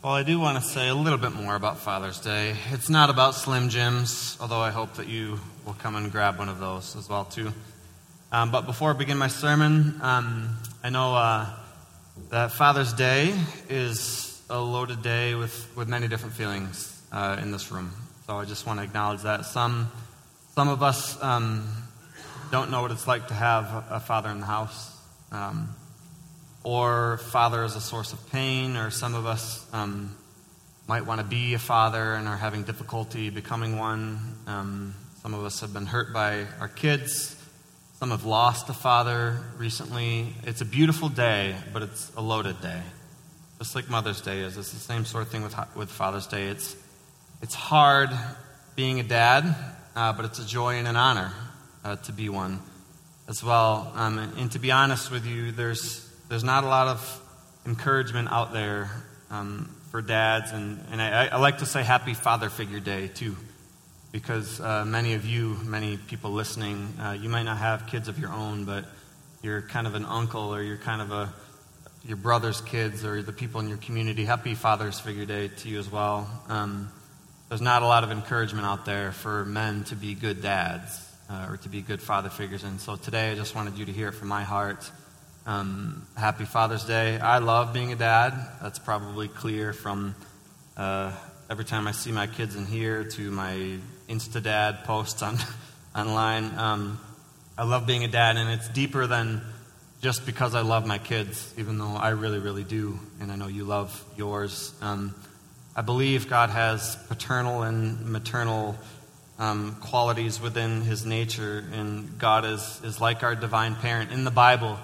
Well, I do want to say a little bit more about Father's Day. It's not about Slim Jims, although I hope that you will come and grab one of those as well too. Um, but before I begin my sermon, um, I know uh, that Father's Day is a loaded day with, with many different feelings uh, in this room. So I just want to acknowledge that. Some, some of us um, don't know what it's like to have a, father in the house. Or father is a source of pain, or some of us um, might want to be a father and are having difficulty becoming one. Um, some of us have been hurt by our kids. Some have lost a father recently. It's a beautiful day, but it's a loaded day. Just like Mother's Day is. It's the same sort of thing with, with Father's Day. It's, it's hard being a dad, uh, but it's a joy and an honor uh, to be one as well. Um, and, and to be honest with you, there's there's not a lot of encouragement out there um, for dads. And, and I, I, like to say Happy Father Figure Day, too, because uh, many of you, many people listening, uh, you might not have kids of your own, but you're kind of an uncle or you're kind of a your brother's kids or the people in your community. Happy Father's Figure Day to you as well. Um, there's not a lot of encouragement out there for men to be good dads uh, or to be good father figures. And so today I just wanted you to hear it from my heart. Um, happy Father's Day. I love being a dad. That's probably clear from uh, every time I see my kids in here to my Insta Dad posts on online. Um, I love being a dad, and it's deeper than just because I love my kids, even though I really, really do, and I know you love yours. Um, I believe God has paternal and maternal um, qualities within His nature, and God is, is like our divine parent. In the Bible,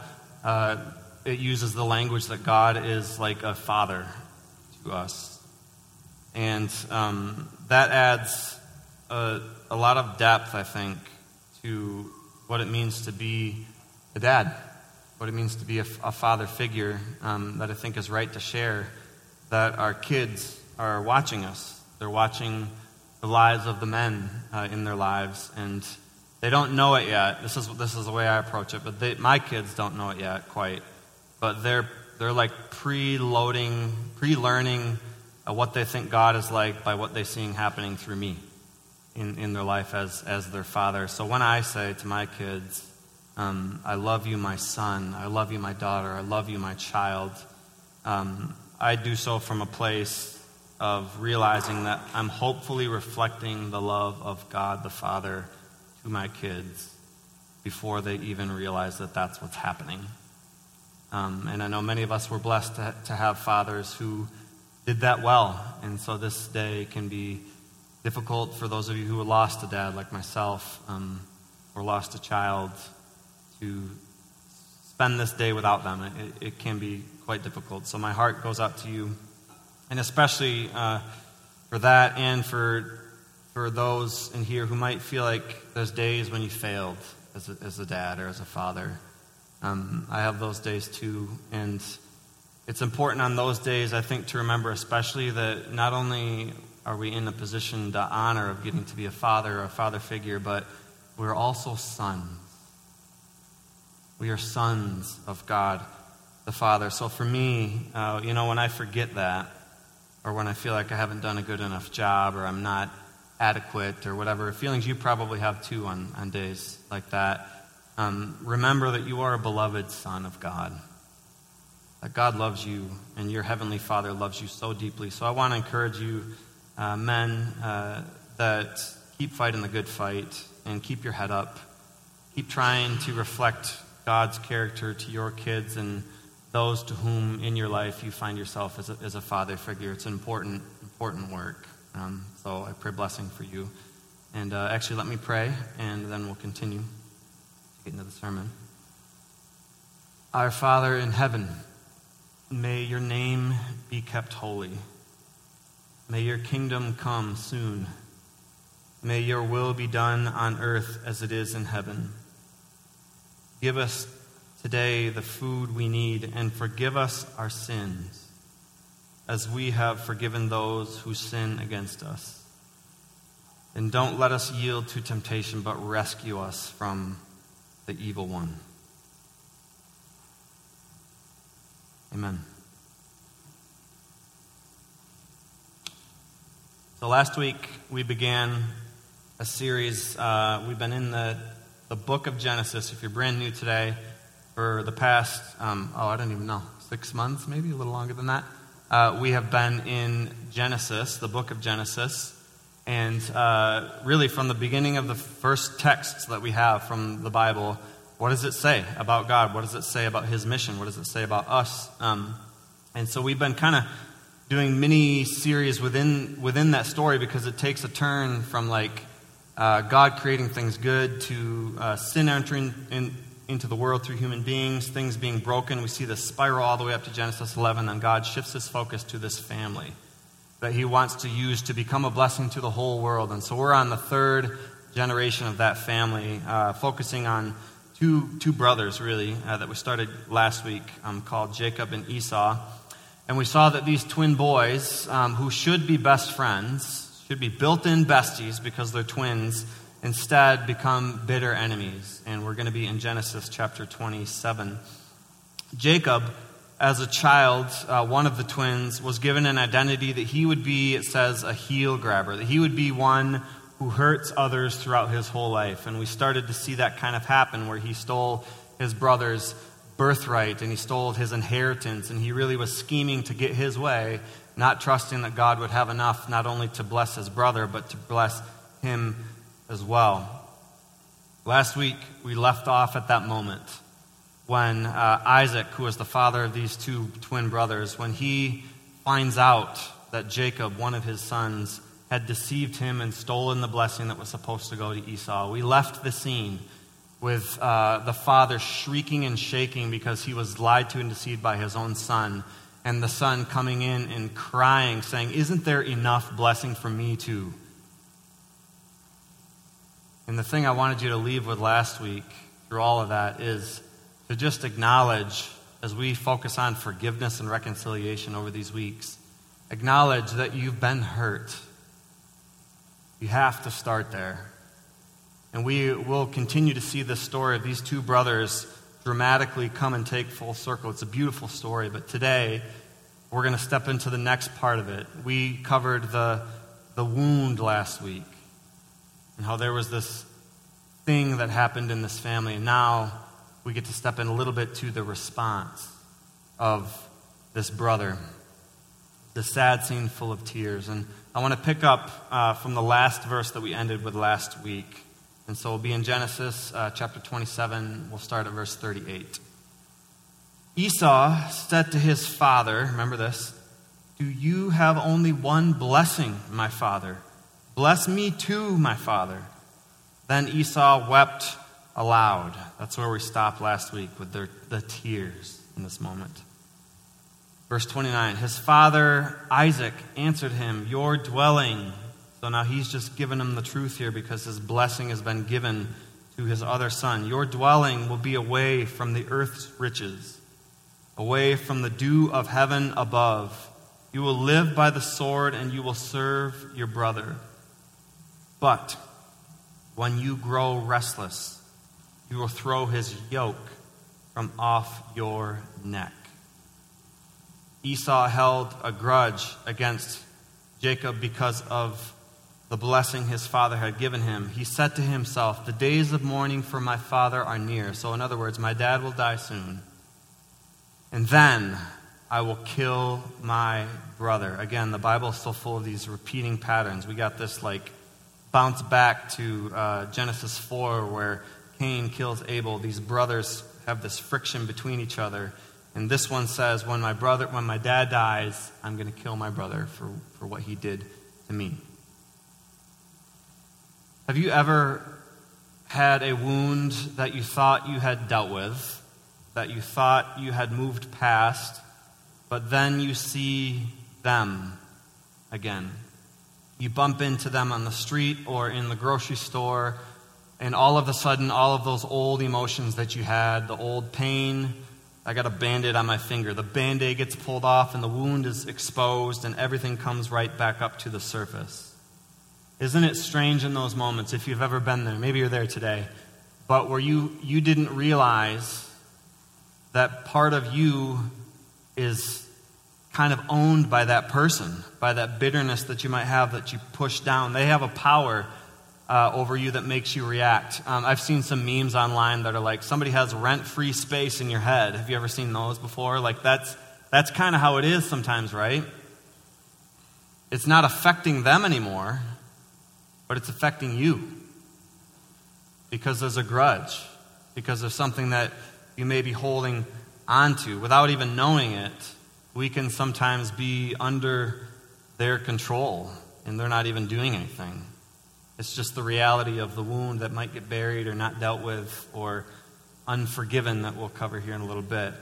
uh, it uses the language that God is like a father to us. And um, that adds a, a, lot of depth, I think, to what it means to be a dad, what it means to be a, a father figure um, that I think is right to share. That our kids are watching us, they're watching the lives of the men uh, in their lives, and they don't know it yet. This is, this is the way I approach it, but they, my kids don't know it yet quite. But they're, they're like pre-loading, pre-learning what they think God is like by what they're seeing happening through me in, in their life as, as their father. So when I say to my kids, um, I love you, my son, I love you, my daughter, I love you, my child, um, I do so from a place of realizing that I'm hopefully reflecting the love of God the Father to my kids before they even realize that that's what's happening. Um, and I know many of us were blessed to, to have fathers who did that well. And so this day can be difficult for those of you who lost a dad, like myself, um, or lost a child, to spend this day without them. It, it, can be quite difficult. So my heart goes out to you, and especially uh, for that and for for those in here who might feel like there's days when you failed as a, as a dad or as a father. Um, I have those days too. And it's important on those days, I think, to remember especially that not only are we in a position to honor of getting to be a father or a father figure, but we're also sons. We are sons of God the Father. So for me, uh, you know, when I forget that, or when I feel like I haven't done a good enough job, or I'm not adequate or whatever feelings you probably have too on, on days like that. Um, remember that you are a beloved son of God. That God loves you and your heavenly Father loves you so deeply. So I want to encourage you, uh, men, uh, that keep fighting the good fight and keep your head up. Keep trying to reflect God's character to your kids and those to whom in your life you find yourself as a, as a father figure. It's an important, important work. Um, so I pray blessing for you. And uh, actually, let me pray, and then we'll continue to get into the sermon. Our Father in heaven, may your name be kept holy. May your kingdom come soon. May your will be done on earth as it is in heaven. Give us today the food we need and forgive us our sins as we have forgiven those who sin against us. And don't let us yield to temptation, but rescue us from the evil one. Amen. So last week we began a series. Uh, we've been in the, the book of Genesis. If you're brand new today, for the past, um, oh, I don't even know, six months, maybe a little longer than that, uh, we have been in Genesis, the book of Genesis. And uh, really, from the beginning of the first texts that we have from the Bible, what does it say about God? What does it say about His mission? What does it say about us? Um, and so we've been kind of doing mini series within within that story because it takes a turn from like uh, God creating things good to uh, sin entering in, into the world through human beings, things being broken. We see the spiral all the way up to Genesis 11, and God shifts His focus to this family that he wants to use to become a blessing to the whole world. And so we're on the third generation of that family, uh, focusing on two, two brothers, really, uh, that we started last week um, called Jacob and Esau. And we saw that these twin boys, um, who should be best friends, should be built in besties because they're twins, instead become bitter enemies. And we're going to be in Genesis chapter 27. Jacob as a child, uh, one of the twins was given an identity that he would be, it says, a heel grabber, that he would be one who hurts others throughout his whole life. And we started to see that kind of happen where he stole his brother's birthright and he stole his inheritance and he really was scheming to get his way, not trusting that God would have enough not only to bless his brother, but to bless him as well. Last week, we left off at that moment when uh, Isaac, who was the father of these two twin brothers, when he finds out that Jacob, one of his sons, had deceived him and stolen the blessing that was supposed to go to Esau. We left the scene with uh, the father shrieking and shaking because he was lied to and deceived by his own son, and the son coming in and crying, saying, Isn't there enough blessing for me too? And the thing I wanted you to leave with last week through all of that is to just acknowledge, as we focus on forgiveness and reconciliation over these weeks, acknowledge that you've been hurt. You have to start there. And we will continue to see the story of these two brothers dramatically come and take full circle. It's a beautiful story, but today we're going to step into the next part of it. We covered the, the wound last week and how there was this thing that happened in this family, and now we get to step in a little bit to the response of this brother. The sad scene full of tears. And I want to pick up uh, from the last verse that we ended with last week. And so we'll be in Genesis uh, chapter 27. We'll start at verse 38. Esau said to his father, remember this, Do you have only one blessing, my father? Bless me too, my father. Then Esau wept aloud. That's where we stopped last week with the, the tears in this moment. Verse 29 His father Isaac answered him, Your dwelling. So now he's just given him the truth here because his blessing has been given to his other son. Your dwelling will be away from the earth's riches, away from the dew of heaven above. You will live by the sword and you will serve your brother. But when you grow restless, you will throw his yoke from off your neck. Esau held a grudge against Jacob because of the blessing his father had given him. He said to himself, The days of mourning for my father are near. So, in other words, my dad will die soon. And then I will kill my brother. Again, the Bible is still full of these repeating patterns. We got this like bounce back to uh, Genesis 4, where Cain kills Abel, these brothers have this friction between each other. And this one says, when my brother, when my dad dies, I'm going to kill my brother for, for what he did to me. Have you ever had a wound that you thought you had dealt with, that you thought you had moved past, but then you see them again? You bump into them on the street or in the grocery store, and all of a sudden, all of those old emotions that you had, the old pain, I got a band aid on my finger. The band aid gets pulled off, and the wound is exposed, and everything comes right back up to the surface. Isn't it strange in those moments, if you've ever been there? Maybe you're there today, but where you, you didn't realize that part of you is kind of owned by that person, by that bitterness that you might have that you push down. They have a power uh, over you that makes you react. Um, I've seen some memes online that are like, somebody has rent free space in your head. Have you ever seen those before? Like, that's, that's kind of how it is sometimes, right? It's not affecting them anymore, but it's affecting you because there's a grudge, because there's something that you may be holding onto without even knowing it we can sometimes be under their control and they're not even doing anything. It's just the reality of the wound that might get buried or not dealt with or unforgiven that we'll cover here in a little bit.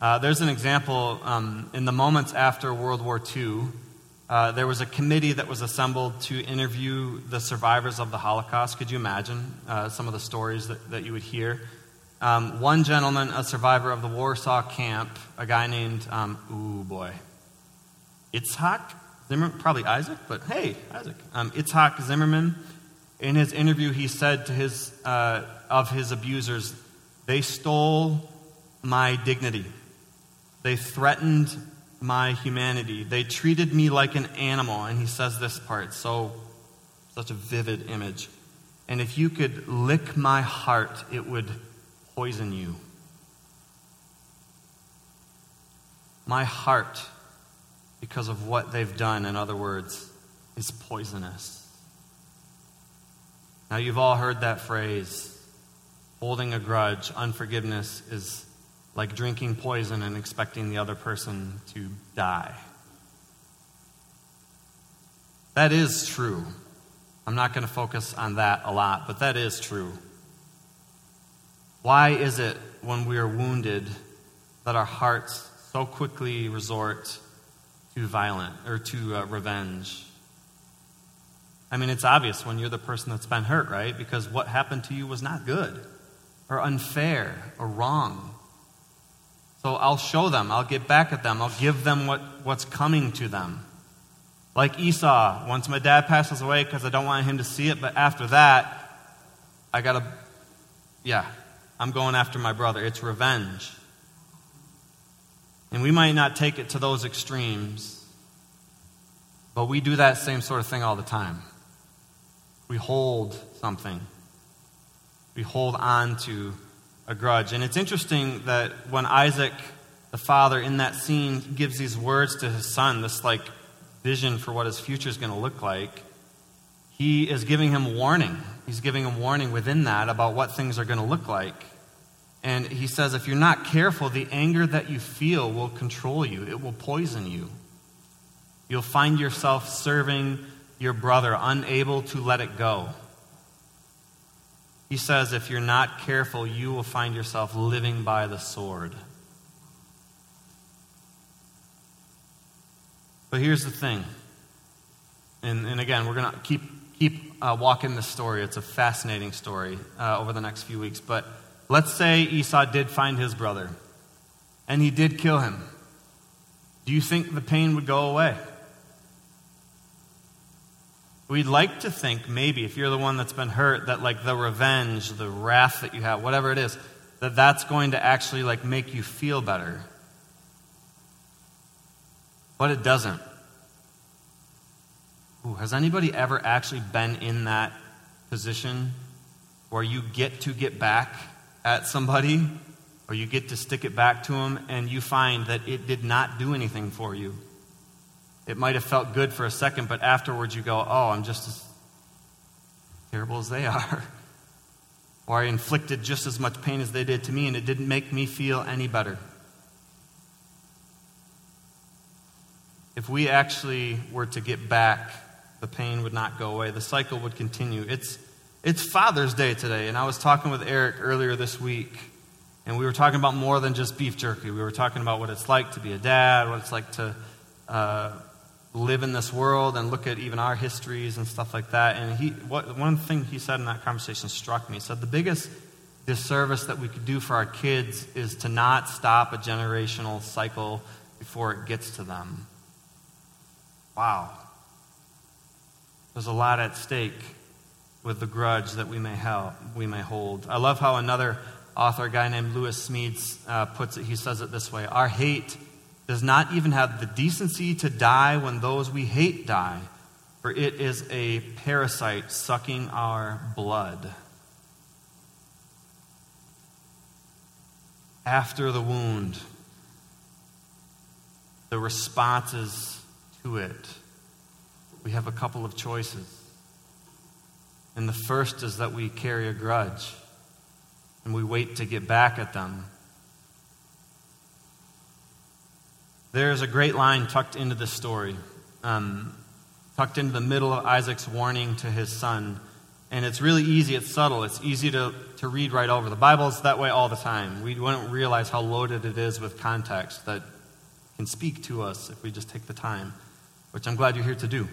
Uh, there's an example um, in the moments after World War II. Uh, there was a committee that was assembled to interview the survivors of the Holocaust. Could you imagine uh, some of the stories that, that you would hear? Um, one gentleman, a survivor of the Warsaw camp, a guy named, um, ooh boy, Itzhak Zimmerman, probably Isaac, but hey, Isaac. Um, Itzhak Zimmerman, in his interview, he said to his, uh, of his abusers, they stole my dignity. They threatened my humanity. They treated me like an animal. And he says this part, so such a vivid image. And if you could lick my heart, it would poison you. My heart, because of what they've done, in other words, is poisonous. Now, you've all heard that phrase holding a grudge, unforgiveness is like drinking poison and expecting the other person to die. That is true. I'm not going to focus on that a lot, but that is true. Why is it when we are wounded that our hearts so quickly resort to violent or to uh, revenge? I mean, it's obvious when you're the person that's been hurt, right? Because what happened to you was not good or unfair or wrong. So I'll show them, I'll get back at them, I'll give them what, what's coming to them. Like Esau, once my dad passes away because I don't want him to see it, but after that, I gotta, yeah, I'm going after my brother. It's revenge. And we might not take it to those extremes, but we do that same sort of thing all the time. We hold something, we hold on to a grudge. And it's interesting that when Isaac, the father, in that scene, gives these words to his son, this like vision for what his future is going to look like, he is giving him warning. He's giving him warning within that about what things are going to look like. And he says, if you're not careful, the anger that you feel will control you, it will poison you. You'll find yourself serving your brother, unable to let it go. He says, if you're not careful, you will find yourself living by the sword. But here's the thing. And, and again, we're going to keep, keep uh, walking this story. It's a fascinating story uh, over the next few weeks. But Let's say Esau did find his brother and he did kill him. Do you think the pain would go away? We'd like to think, maybe, if you're the one that's been hurt, that like the revenge, the wrath that you have, whatever it is, that that's going to actually like make you feel better. But it doesn't. Ooh, has anybody ever actually been in that position where you get to get back at somebody or you get to stick it back to them and you find that it did not do anything for you. It might have felt good for a second, but afterwards you go, oh, I'm just as terrible as they are. or I inflicted just as much pain as they did to me and it didn't make me feel any better. If we actually were to get back, the pain would not go away. The cycle would continue. It's it's Father's Day today, and I was talking with Eric earlier this week, and we were talking about more than just beef jerky. We were talking about what it's like to be a dad, what it's like to uh, live in this world, and look at even our histories and stuff like that. And he, what, one thing he said in that conversation struck me. He said, The biggest disservice that we could do for our kids is to not stop a generational cycle before it gets to them. Wow. There's a lot at stake with the grudge that we may, help, we may hold. I love how another author, a guy named Lewis Smedes, uh, puts it. He says it this way Our hate does not even have the decency to die when those we hate die, for it is a parasite sucking our blood. After the wound, the responses to it, we have a couple of choices. And the first is that we carry a grudge and we wait to get back at them. There's a great line tucked into this story, um, tucked into the middle of Isaac's warning to his son. And it's really easy, it's subtle, it's easy to, to read right over. The Bible's that way all the time. We wouldn't realize how loaded it is with context that can speak to us if we just take the time, which I'm glad you're here to do.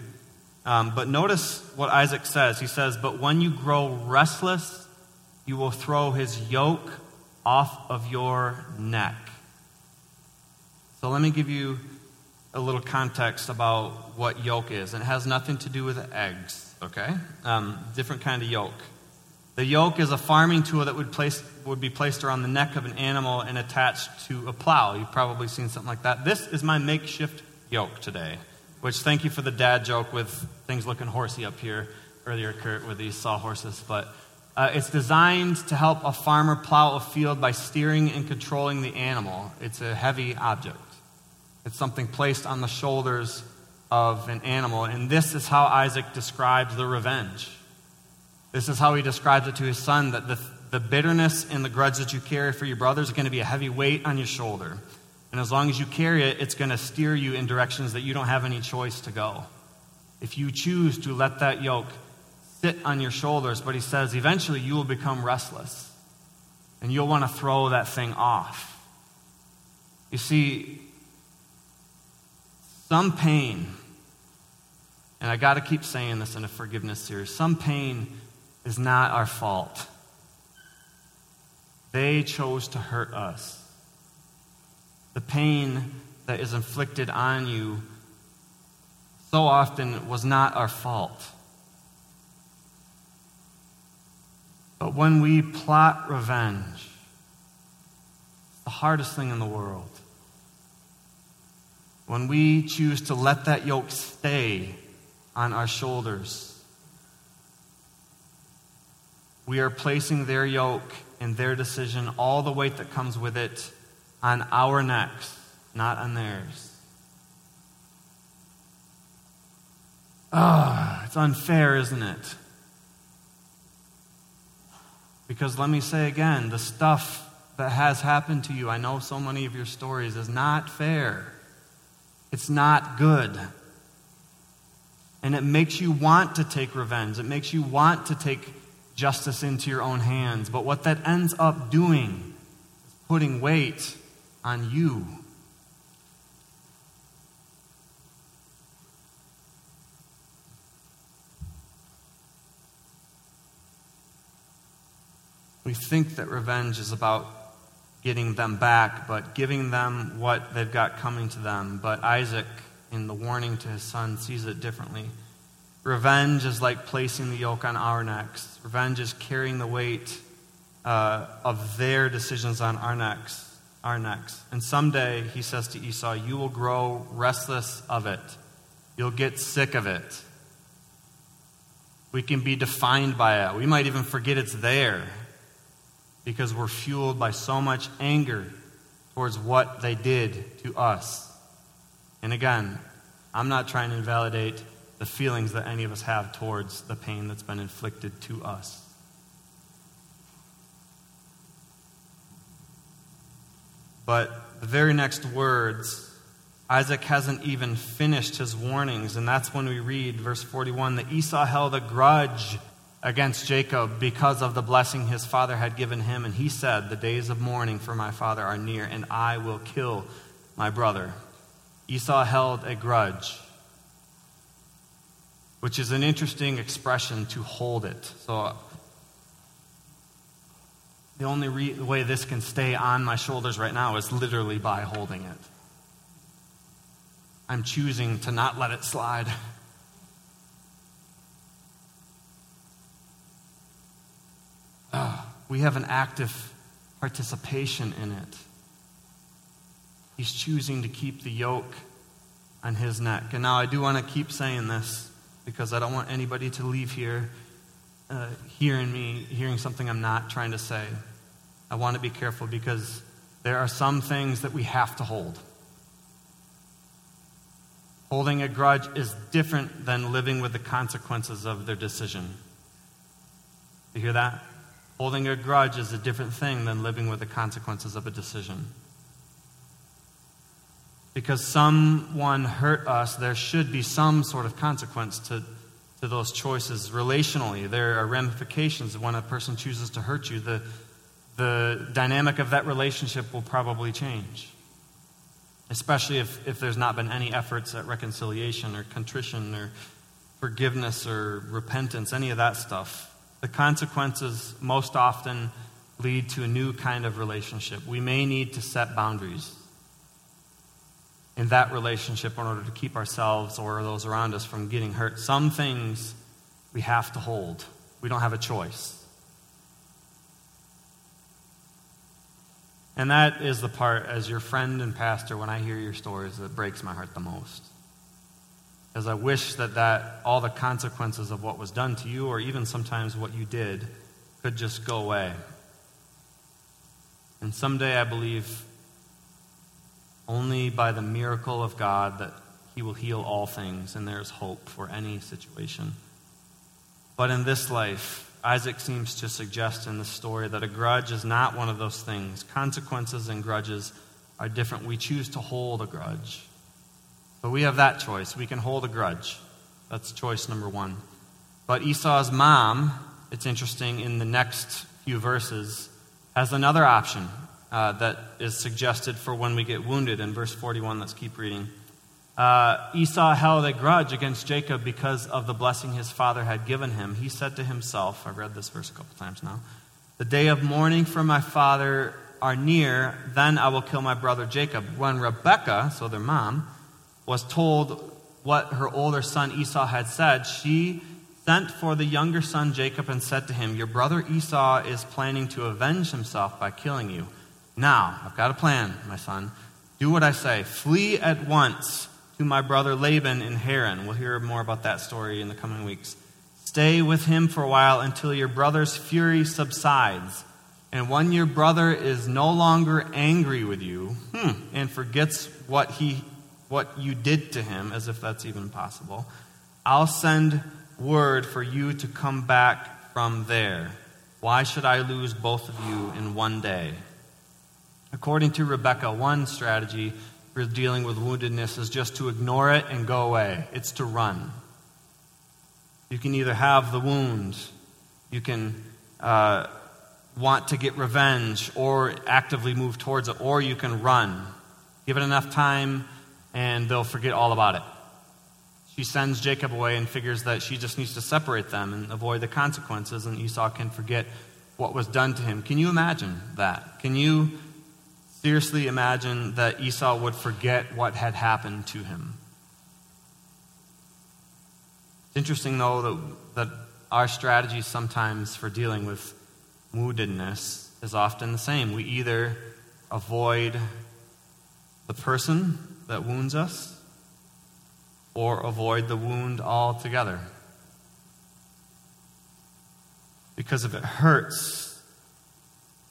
Um, but notice what Isaac says. He says, But when you grow restless, you will throw his yoke off of your neck. So let me give you a little context about what yoke is. And it has nothing to do with eggs, okay? Um, different kind of yoke. The yoke is a farming tool that would, place, would be placed around the neck of an animal and attached to a plow. You've probably seen something like that. This is my makeshift yoke today. Which, thank you for the dad joke with things looking horsey up here earlier, Kurt, with these sawhorses. But uh, it's designed to help a farmer plow a field by steering and controlling the animal. It's a heavy object, it's something placed on the shoulders of an animal. And this is how Isaac describes the revenge. This is how he describes it to his son that the, the bitterness and the grudge that you carry for your brothers is going to be a heavy weight on your shoulder. And as long as you carry it, it's going to steer you in directions that you don't have any choice to go. If you choose to let that yoke sit on your shoulders, but he says eventually you will become restless and you'll want to throw that thing off. You see, some pain, and I got to keep saying this in a forgiveness series, some pain is not our fault. They chose to hurt us. The pain that is inflicted on you so often was not our fault. But when we plot revenge, it's the hardest thing in the world. When we choose to let that yoke stay on our shoulders, we are placing their yoke and their decision, all the weight that comes with it, on our necks, not on theirs. Ah, it's unfair, isn't it? Because let me say again, the stuff that has happened to you, I know so many of your stories, is not fair. It's not good. And it makes you want to take revenge. It makes you want to take justice into your own hands. But what that ends up doing is putting weight on you. We think that revenge is about getting them back, but giving them what they've got coming to them. But Isaac, in the warning to his son, sees it differently. Revenge is like placing the yoke on our necks, revenge is carrying the weight uh, of their decisions on our necks our necks. And someday, he says to Esau, you will grow restless of it. You'll get sick of it. We can be defined by it. We might even forget it's there because we're fueled by so much anger towards what they did to us. And again, I'm not trying to invalidate the feelings that any of us have towards the pain that's been inflicted to us. But the very next words, Isaac hasn't even finished his warnings. And that's when we read, verse 41, that Esau held a grudge against Jacob because of the blessing his father had given him. And he said, The days of mourning for my father are near, and I will kill my brother. Esau held a grudge, which is an interesting expression to hold it. So the only re- way this can stay on my shoulders right now is literally by holding it. I'm choosing to not let it slide. Uh, we have an active participation in it. He's choosing to keep the yoke on his neck. And now I do want to keep saying this because I don't want anybody to leave here uh, hearing me, hearing something I'm not trying to say. I want to be careful because there are some things that we have to hold. Holding a grudge is different than living with the consequences of their decision. You hear that? Holding a grudge is a different thing than living with the consequences of a decision. Because someone hurt us, there should be some sort of consequence to, to those choices relationally. There are ramifications when a person chooses to hurt you. The, the dynamic of that relationship will probably change, especially if, if there's not been any efforts at reconciliation or contrition or forgiveness or repentance, any of that stuff. The consequences most often lead to a new kind of relationship. We may need to set boundaries in that relationship in order to keep ourselves or those around us from getting hurt. Some things we have to hold, we don't have a choice. And that is the part, as your friend and pastor, when I hear your stories, that breaks my heart the most. As I wish that, that all the consequences of what was done to you, or even sometimes what you did, could just go away. And someday I believe only by the miracle of God that He will heal all things, and there's hope for any situation. But in this life, Isaac seems to suggest in the story that a grudge is not one of those things. Consequences and grudges are different. We choose to hold a grudge. But we have that choice. We can hold a grudge. That's choice number one. But Esau's mom, it's interesting, in the next few verses, has another option uh, that is suggested for when we get wounded in verse 41. Let's keep reading. Uh, Esau held a grudge against Jacob because of the blessing his father had given him. He said to himself, I've read this verse a couple times now, The day of mourning for my father are near, then I will kill my brother Jacob. When Rebekah, so their mom, was told what her older son Esau had said, she sent for the younger son Jacob and said to him, Your brother Esau is planning to avenge himself by killing you. Now, I've got a plan, my son. Do what I say. Flee at once to my brother Laban in Haran. We'll hear more about that story in the coming weeks. Stay with him for a while until your brother's fury subsides. And when your brother is no longer angry with you hmm, and forgets what he what you did to him, as if that's even possible, I'll send word for you to come back from there. Why should I lose both of you in one day? According to Rebecca, one strategy for dealing with woundedness is just to ignore it and go away. It's to run. You can either have the wound, you can uh, want to get revenge or actively move towards it, or you can run. Give it enough time and they'll forget all about it. She sends Jacob away and figures that she just needs to separate them and avoid the consequences, and Esau can forget what was done to him. Can you imagine that? Can you seriously imagine that Esau would forget what had happened to him? It's interesting, though, that, that our strategy sometimes for dealing with woundedness is often the same. We either avoid the person that wounds us or avoid the wound altogether. Because if it hurts,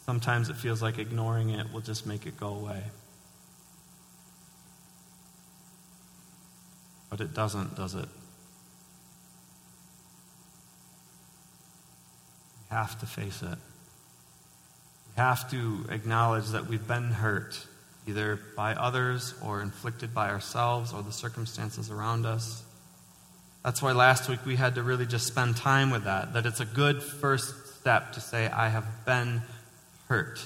sometimes it feels like ignoring it will just make it go away. But it doesn't, does it? We have to face it. We have to acknowledge that we've been hurt either by others or inflicted by ourselves or the circumstances around us. That's why last week we had to really just spend time with that, that it's a good first step to say, I have been hurt,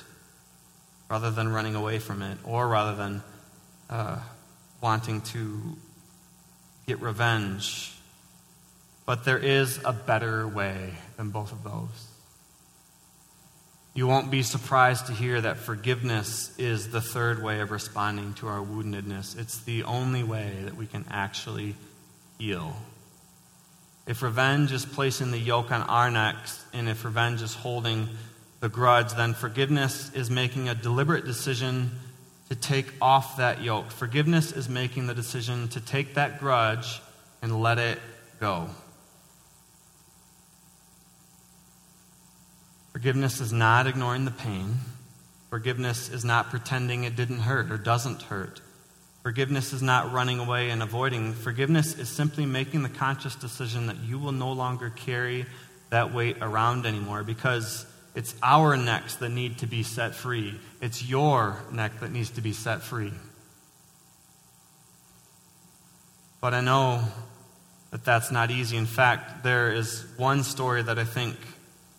rather than running away from it, or rather than uh, wanting to get revenge. But there is a better way than both of those. You won't be surprised to hear that forgiveness is the third way of responding to our woundedness. It's the only way that we can actually heal. If revenge is placing the yoke on our necks, and if revenge is holding the grudge, then forgiveness is making a deliberate decision to take off that yoke. Forgiveness is making the decision to take that grudge and let it go. Forgiveness is not ignoring the pain. Forgiveness is not pretending it didn't hurt or doesn't hurt. Forgiveness is not running away and avoiding. Forgiveness is simply making the conscious decision that you will no longer carry that weight around anymore because it's our necks that need to be set free. It's your neck that needs to be set free. But I know that that's not easy. In fact, there is one story that I think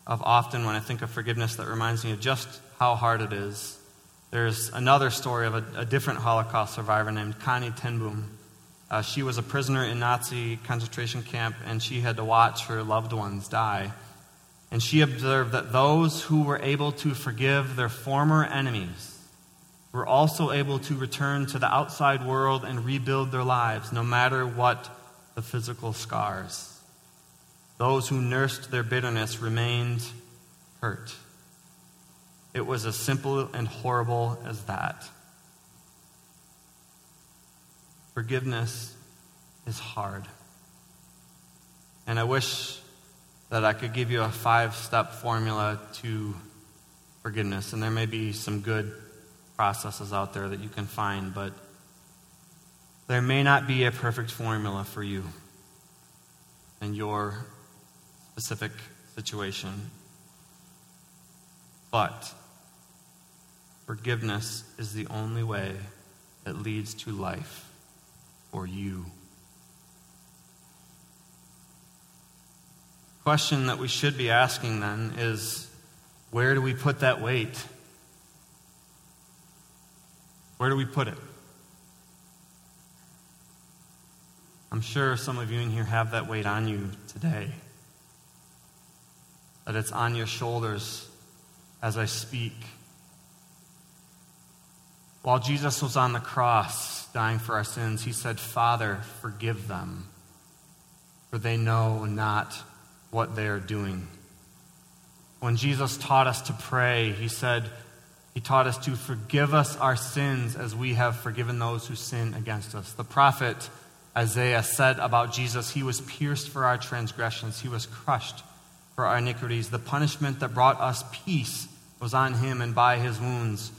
of often when I think of forgiveness that reminds me of just how hard it is. There's another story of a, a different Holocaust survivor named Corrie ten Boom. Uh, she was a prisoner in Nazi concentration camp, and she had to watch her loved ones die. And she observed that those who were able to forgive their former enemies were also able to return to the outside world and rebuild their lives, no matter what the physical scars. Those who nursed their bitterness remained hurt. It was as simple and horrible as that. Forgiveness is hard. And I wish that I could give you a five step formula to forgiveness. And there may be some good processes out there that you can find, but there may not be a perfect formula for you and your specific situation. But forgiveness is the only way that leads to life for you. Question that we should be asking then is where do we put that weight? Where do we put it? I'm sure some of you in here have that weight on you today that it's on your shoulders as I speak. While Jesus was on the cross dying for our sins, he said, Father, forgive them, for they know not what they are doing. When Jesus taught us to pray, he said, He taught us to forgive us our sins as we have forgiven those who sin against us. The prophet Isaiah said about Jesus, He was pierced for our transgressions, He was crushed for our iniquities. The punishment that brought us peace was on him, and by his wounds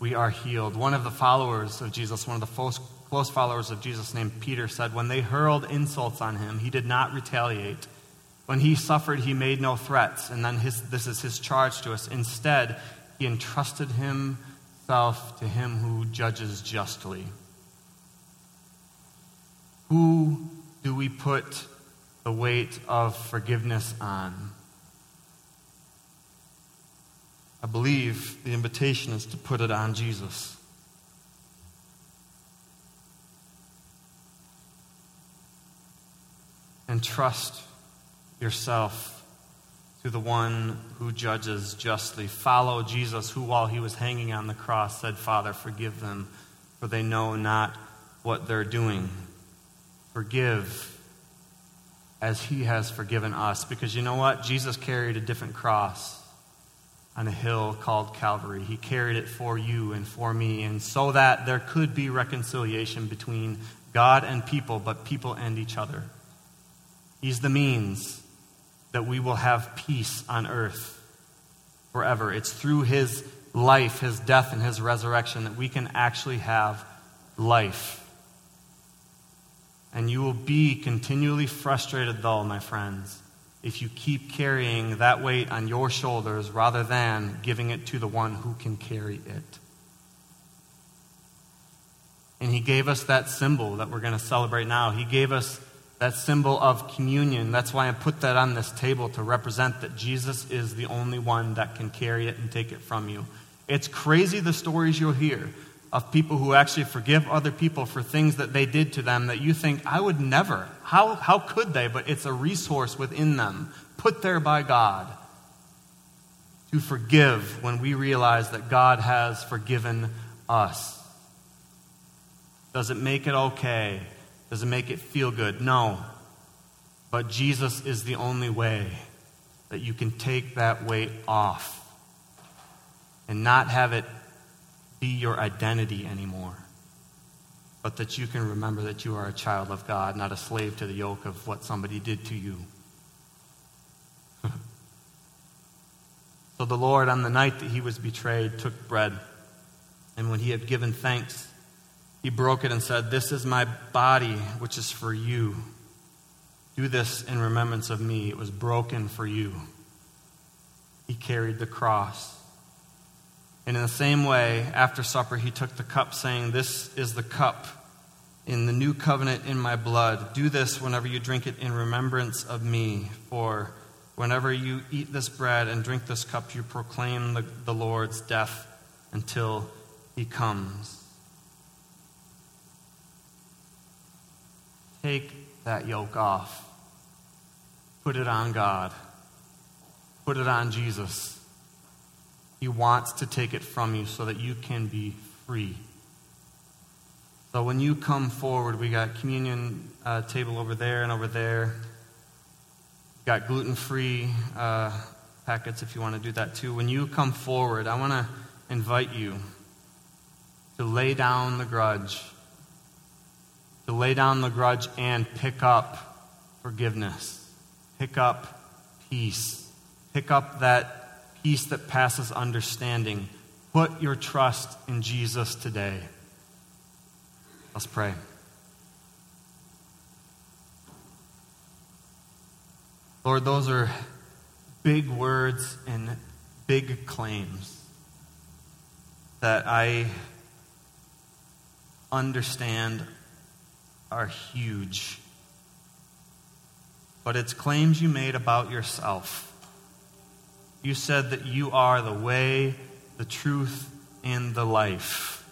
we are healed. One of the followers of Jesus, one of the close followers of Jesus named Peter, said, When they hurled insults on him, he did not retaliate. When he suffered, he made no threats. And then his, this is his charge to us. Instead, he entrusted himself to him who judges justly. Who do we put the weight of forgiveness on? I believe the invitation is to put it on Jesus. And trust yourself to the one who judges justly. Follow Jesus, who, while he was hanging on the cross, said, Father, forgive them, for they know not what they're doing. Forgive as he has forgiven us. Because you know what? Jesus carried a different cross on a hill called Calvary. He carried it for you and for me, and so that there could be reconciliation between God and people, but people and each other. He's the means that we will have peace on earth forever. It's through his life, his death, and his resurrection that we can actually have life. And you will be continually frustrated, though, my friends if you keep carrying that weight on your shoulders rather than giving it to the one who can carry it. And he gave us that symbol that we're going to celebrate now. He gave us that symbol of communion. That's why I put that on this table to represent that Jesus is the only one that can carry it and take it from you. It's crazy the stories you'll hear of people who actually forgive other people for things that they did to them that you think, I would never. How, how could they? But it's a resource within them, put there by God, to forgive when we realize that God has forgiven us. Does it make it okay? Does it make it feel good? No. But Jesus is the only way that you can take that weight off and not have it be your identity anymore, but that you can remember that you are a child of God, not a slave to the yoke of what somebody did to you. so the Lord, on the night that he was betrayed, took bread, and when he had given thanks, he broke it and said, This is my body, which is for you. Do this in remembrance of me. It was broken for you. He carried the cross. And in the same way, after supper, he took the cup, saying, This is the cup in the new covenant in my blood. Do this whenever you drink it in remembrance of me. For whenever you eat this bread and drink this cup, you proclaim the, the Lord's death until he comes. Take that yoke off. Put it on God. Put it on Jesus. He wants to take it from you so that you can be free. So when you come forward, we got communion uh, table over there and over there. Got gluten free uh, packets if you want to do that too. When you come forward, I want to invite you to lay down the grudge to lay down the grudge and pick up forgiveness, pick up peace, pick up that peace that passes understanding. Put your trust in Jesus today. Let's pray. Lord, those are big words and big claims that I understand are huge. But it's claims you made about yourself. You said that you are the way, the truth, and the life.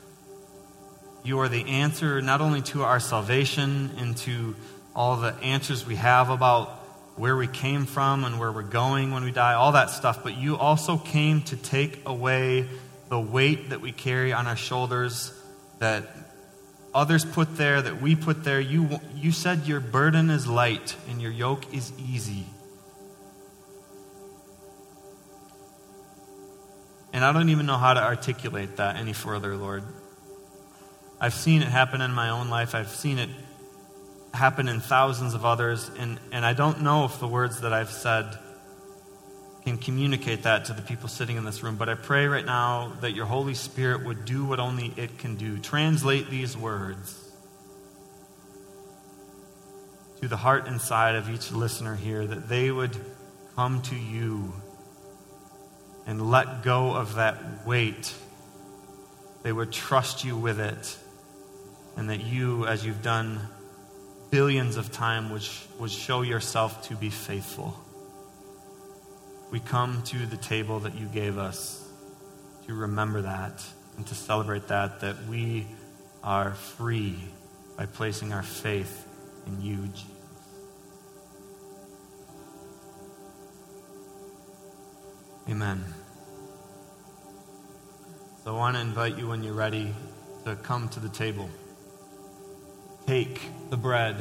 You are the answer not only to our salvation and to all the answers we have about where we came from and where we're going when we die, all that stuff, but you also came to take away the weight that we carry on our shoulders that others put there, that we put there. You, you said your burden is light and your yoke is easy. And I don't even know how to articulate that any further, Lord. I've seen it happen in my own life. I've seen it happen in thousands of others. And, and I don't know if the words that I've said can communicate that to the people sitting in this room. But I pray right now that your Holy Spirit would do what only it can do. Translate these words to the heart inside of each listener here, that they would come to you and let go of that weight. They would trust you with it, and that you, as you've done billions of times, would, would show yourself to be faithful we come to the table that you gave us to remember that and to celebrate that, that we are free by placing our faith in you, Jesus. Amen. So I want to invite you when you're ready to come to the table. Take the bread,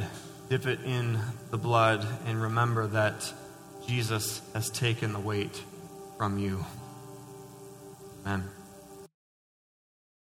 dip it in the blood, and remember that. Jesus has taken the weight from you. Amen.